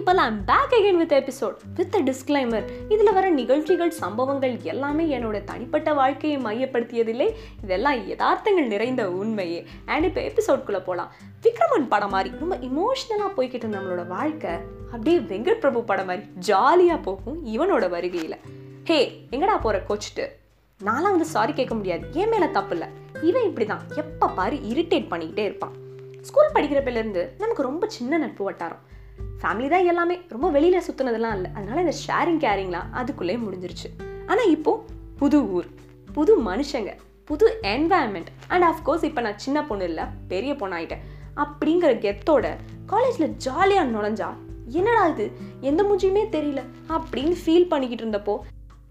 People I'm back again with episode with a disclaimer இதில் வர நிகழ்ச்சிகள் சம்பவங்கள் எல்லாமே என்னோட தனிப்பட்ட வாழ்க்கையை மையப்படுத்தியதில்லை. இதெல்லாம் யதார்த்தங்கள் நிறைந்த உண்மையே. அண்ட் இப்போ எபிசோட்குள்ளே போகலாம் விக்ரமன் படம் மாதிரி ரொம்ப இமோஷ்னலாக போய்கிட்டு இருந்த நம்மளோட வாழ்க்கை அப்படியே வெங்கட் பிரபு படம் மாதிரி ஜாலியாக போகும் இவனோட வருகையில். ஹே எங்கடா போகிற கோச்சிட்டு? நான்லாம் வந்து சாரி கேட்க முடியாது. என் மேலே தப்பு இல்லை. இவன் இப்படி தான் எப்போ பாரு இரிட்டேட் பண்ணிக்கிட்டே இருப்பான். ஸ்கூல் படிக்கிறப்பிலேருந்து நமக்கு ரொம்ப சின்ன நட்பு வட்டாரம். ஃபேமிலி தான் எல்லாமே. ரொம்ப வெளியில் சுற்றுனதெல்லாம் இல்லை. அதனால இந்த ஷேரிங் கேரிங்லாம் அதுக்குள்ளேயே முடிஞ்சிருச்சு. ஆனால் இப்போது புது ஊர் புது மனுஷங்க புது என்வாயன்மெண்ட் அண்ட் ஆஃப்கோர்ஸ் இப்போ நான் சின்ன பொண்ணு இல்லை பெரிய பொண்ணாயிட்டேன். அப்படிங்கிற கெத்தோட காலேஜில் ஜாலியாக நுழைஞ்சா என்னடா இது? எந்த மூஞ்சியுமே தெரியல அப்படின்னு ஃபீல் பண்ணிக்கிட்டு இருந்தப்போ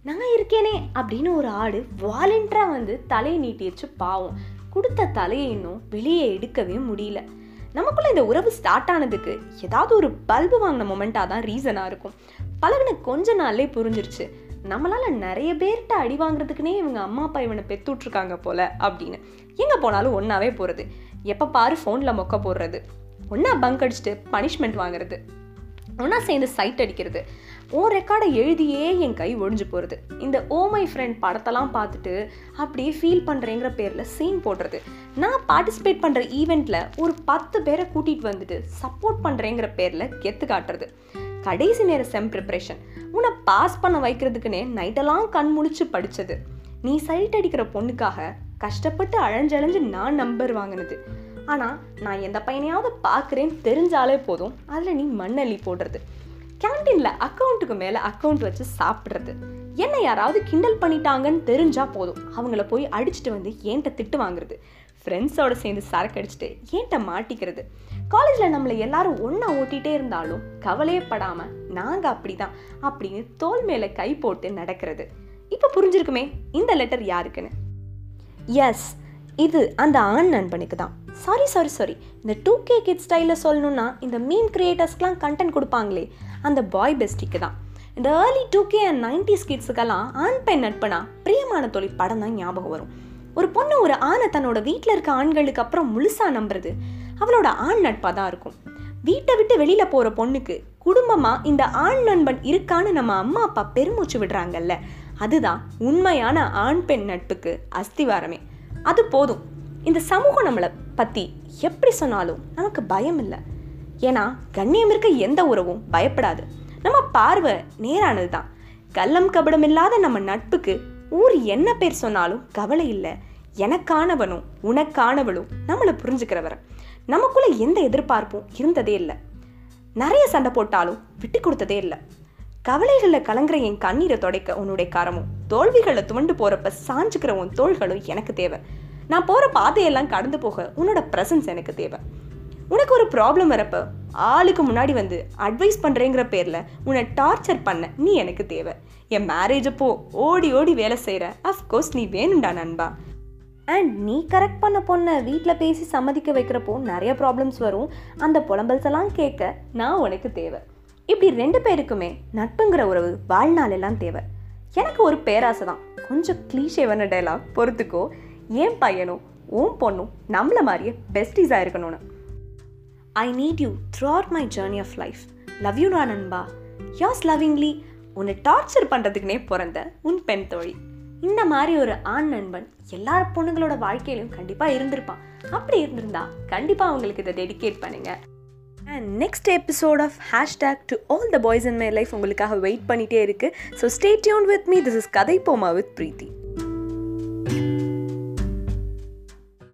நான் இருக்கேனே அப்படின்னு ஒரு ஆடு வாலண்டியராக வந்து தலையை நீட்டிடுச்சு பாவம். கொடுத்த தலையை இன்னும் வெளியே எடுக்கவே முடியல. நமக்குள்ள இந்த உறவு ஸ்டார்ட் ஆனதுக்கு ஏதாவது ஒரு பல்பு வாங்கின மொமெண்ட்டாக தான் ரீசனாக இருக்கும். பழகுன கொஞ்ச நாள்லே புரிஞ்சிருச்சு. நம்மளால நிறைய பேர்கிட்ட அடி வாங்குறதுக்குனே இவங்க அம்மா அப்பா இவனை பெத்துட்ருக்காங்க போல அப்படின்னு. எங்கே போனாலும் ஒன்றாவே போகிறது எப்போ பாரு ஃபோனில் மொக்க போடுறது. ஒன்றா பங்க் அடிச்சுட்டு பனிஷ்மெண்ட் வாங்குறது. ஒன்றா சேர்ந்து சைட் அடிக்கிறது. ஓ ரெக்கார்டை எழுதியே என் கை ஒழிஞ்சு போகிறது இந்த ஓ மை ஃப்ரெண்ட் படத்தெல்லாம் பார்த்துட்டு அப்படியே ஃபீல் பண்ணுறேங்கிற பேரில் சீன் போடுறது. நான் பார்ட்டிசிபேட் பண்ணுற ஈவெண்ட்டில் ஒரு பத்து பேரை கூட்டிகிட்டு வந்துட்டு சப்போர்ட் பண்ணுறேங்கிற பேரில் கெத்து காட்டுறது. கடைசி நேர செம் ப்ரிப்ரேஷன் உன்னை பாஸ் பண்ண வைக்கிறதுக்குன்னே நைட்டெல்லாம் கண் முழிச்சு படித்தது நீ சைட் அடிக்கிற பொண்ணுக்காக கஷ்டப்பட்டு அழைஞ்சழைஞ்சு நான் நம்பர் வாங்கினது. ஆனால் நான் எந்த பையனையாவது பார்க்குறேன்னு தெரிஞ்சாலே போதும். அதில் நீ மண்ணள்ளி போடுறது. கேன்டீனில் அக்கௌண்ட்டுக்கு மேலே அக்கௌண்ட் வச்சு சாப்பிட்றது. என்ன யாராவது கிண்டல் பண்ணிட்டாங்கன்னு தெரிஞ்சா போதும். அவங்கள போய் அடிச்சுட்டு வந்து ஏன்ட்ட திட்டு வாங்குறது? ஃப்ரெண்ட்ஸோடு சேர்ந்து சரக்கு அடிச்சுட்டு ஏன்ட்ட மாட்டிக்கிறது? காலேஜில் நம்மளை எல்லாரும் ஒன்றா ஓட்டிகிட்டே இருந்தாலும் கவலையே படாமல் நாங்கள் அப்படி தான் அப்படின்னு தோல் மேலே கை போட்டு நடக்கிறது. இப்போ புரிஞ்சிருக்குமே இந்த லெட்டர் யாருக்குன்னு? எஸ் இது அந்த ஆண் நண்பனுக்கு தான். சாரி சாரி சாரி இந்த டூ கே கிட் ஸ்டைலில் சொல்லணும்னா இந்த மீன் கிரியேட்டர்ஸ்க்கெலாம் கண்டென்ட் கொடுப்பாங்களே அந்த பாய் பெஸ்டிக்கு தான். இந்த early two K and nineties கிட்ஸுக்கெல்லாம் ஆண் பெண் நட்பனா பிரியமான தொழில் படம் தான் ஞாபகம் வரும். ஒரு பொண்ணு ஒரு ஆணை தன்னோட வீட்டில் இருக்க ஆண்களுக்கு அப்புறம் முழுசாக நம்புறது அவளோட ஆண் நட்பாக தான் இருக்கும். வீட்டை விட்டு வெளியில் போகிற பொண்ணுக்கு குடும்பமாக இந்த ஆண் நண்பன் இருக்கான்னு நம்ம அம்மா அப்பா பெருமூச்சு விடுறாங்கல்ல அதுதான் உண்மையான ஆண் பெண் நட்புக்கு அஸ்திவாரமே. அது போதும். இந்த சமூகம் நம்மளை பற்றி எப்படி சொன்னாலும் நமக்கு பயம் இல்லை. ஏன்னா கண்ணியம் இருக்க எந்த உறவும் பயப்படாது. நம்ம பார்வை நேரானது தான். கள்ளம் கபடம் இல்லாத நம்ம நட்புக்கு ஊர் என்ன பேர் சொன்னாலும் கவலை இல்லை. எனக்கானவனும் உனக்கானவளும் நம்மளை புரிஞ்சுக்கிறவர். நமக்குள்ள எந்த எதிர்பார்ப்பும் இருந்ததே இல்லை. நிறைய சண்டை போட்டாலும் விட்டு கொடுத்ததே இல்லை. கவலைகளில் கலங்குற என் கண்ணீரை துடைக்க உன்னுடைய காரமும் தோல்விகளை துவண்டு போகிறப்ப சாஞ்சுக்கிற உன் தோள்களும் எனக்கு தேவை. நான் போகிற பாதையெல்லாம் கடந்து போக உன்னோட ப்ரெசன்ஸ் எனக்கு தேவை. உனக்கு ஒரு ப்ராப்ளம் வரப்ப ஆளுக்கு முன்னாடி வந்து அட்வைஸ் பண்ணுறேங்கிற பேரில் உன்னை டார்ச்சர் பண்ண நீ எனக்கு தேவை. என் மேரேஜ் அப்போ ஓடி ஓடி வேலை செய்கிற அஃப்கோர்ஸ் நீ வேணும்டா நண்பா. அண்ட் நீ கரெக்ட் பண்ண பொண்ணை வீட்டில் பேசி சம்மதிக்க வைக்கிறப்போ நிறைய ப்ராப்ளம்ஸ் வரும். அந்த புலம்பல்ஸ் எல்லாம் கேட்க நான் உனக்கு தேவை. இப்படி ரெண்டு பேருக்குமே நட்புங்கிற உறவு வாழ்நாள் எல்லாம் தேவை. எனக்கு ஒரு பேராசை தான் கொஞ்சம் கிளீஷேவான டைலாக் பொறுத்துக்கோ. என் பையனும் உன் பொண்ணும் நம்மளை மாதிரியே பெஸ்டீஸாக இருக்கணும்னு. I need you throughout my journey of life love you நான் நண்பா யாஸ் லவ்விங்லி உன்னை டார்ச்சர் பண்ணுறதுக்குனே பிறந்த உன் பெண் தோழி. இந்த மாதிரி ஒரு ஆண் நண்பன் எல்லா பொண்ணுங்களோட வாழ்க்கையிலும் கண்டிப்பாக இருந்திருப்பான். அப்படி இருந்திருந்தா கண்டிப்பாக அவங்களுக்கு இதை டெடிகேட் பண்ணுங்கள் and next episode of hashtag to all the boys in my life உங்களுக்காக வெயிட் பண்ணிகிட்டே இருக்குது so stay tuned with me this is கதை போமா வித் பிரீத்தி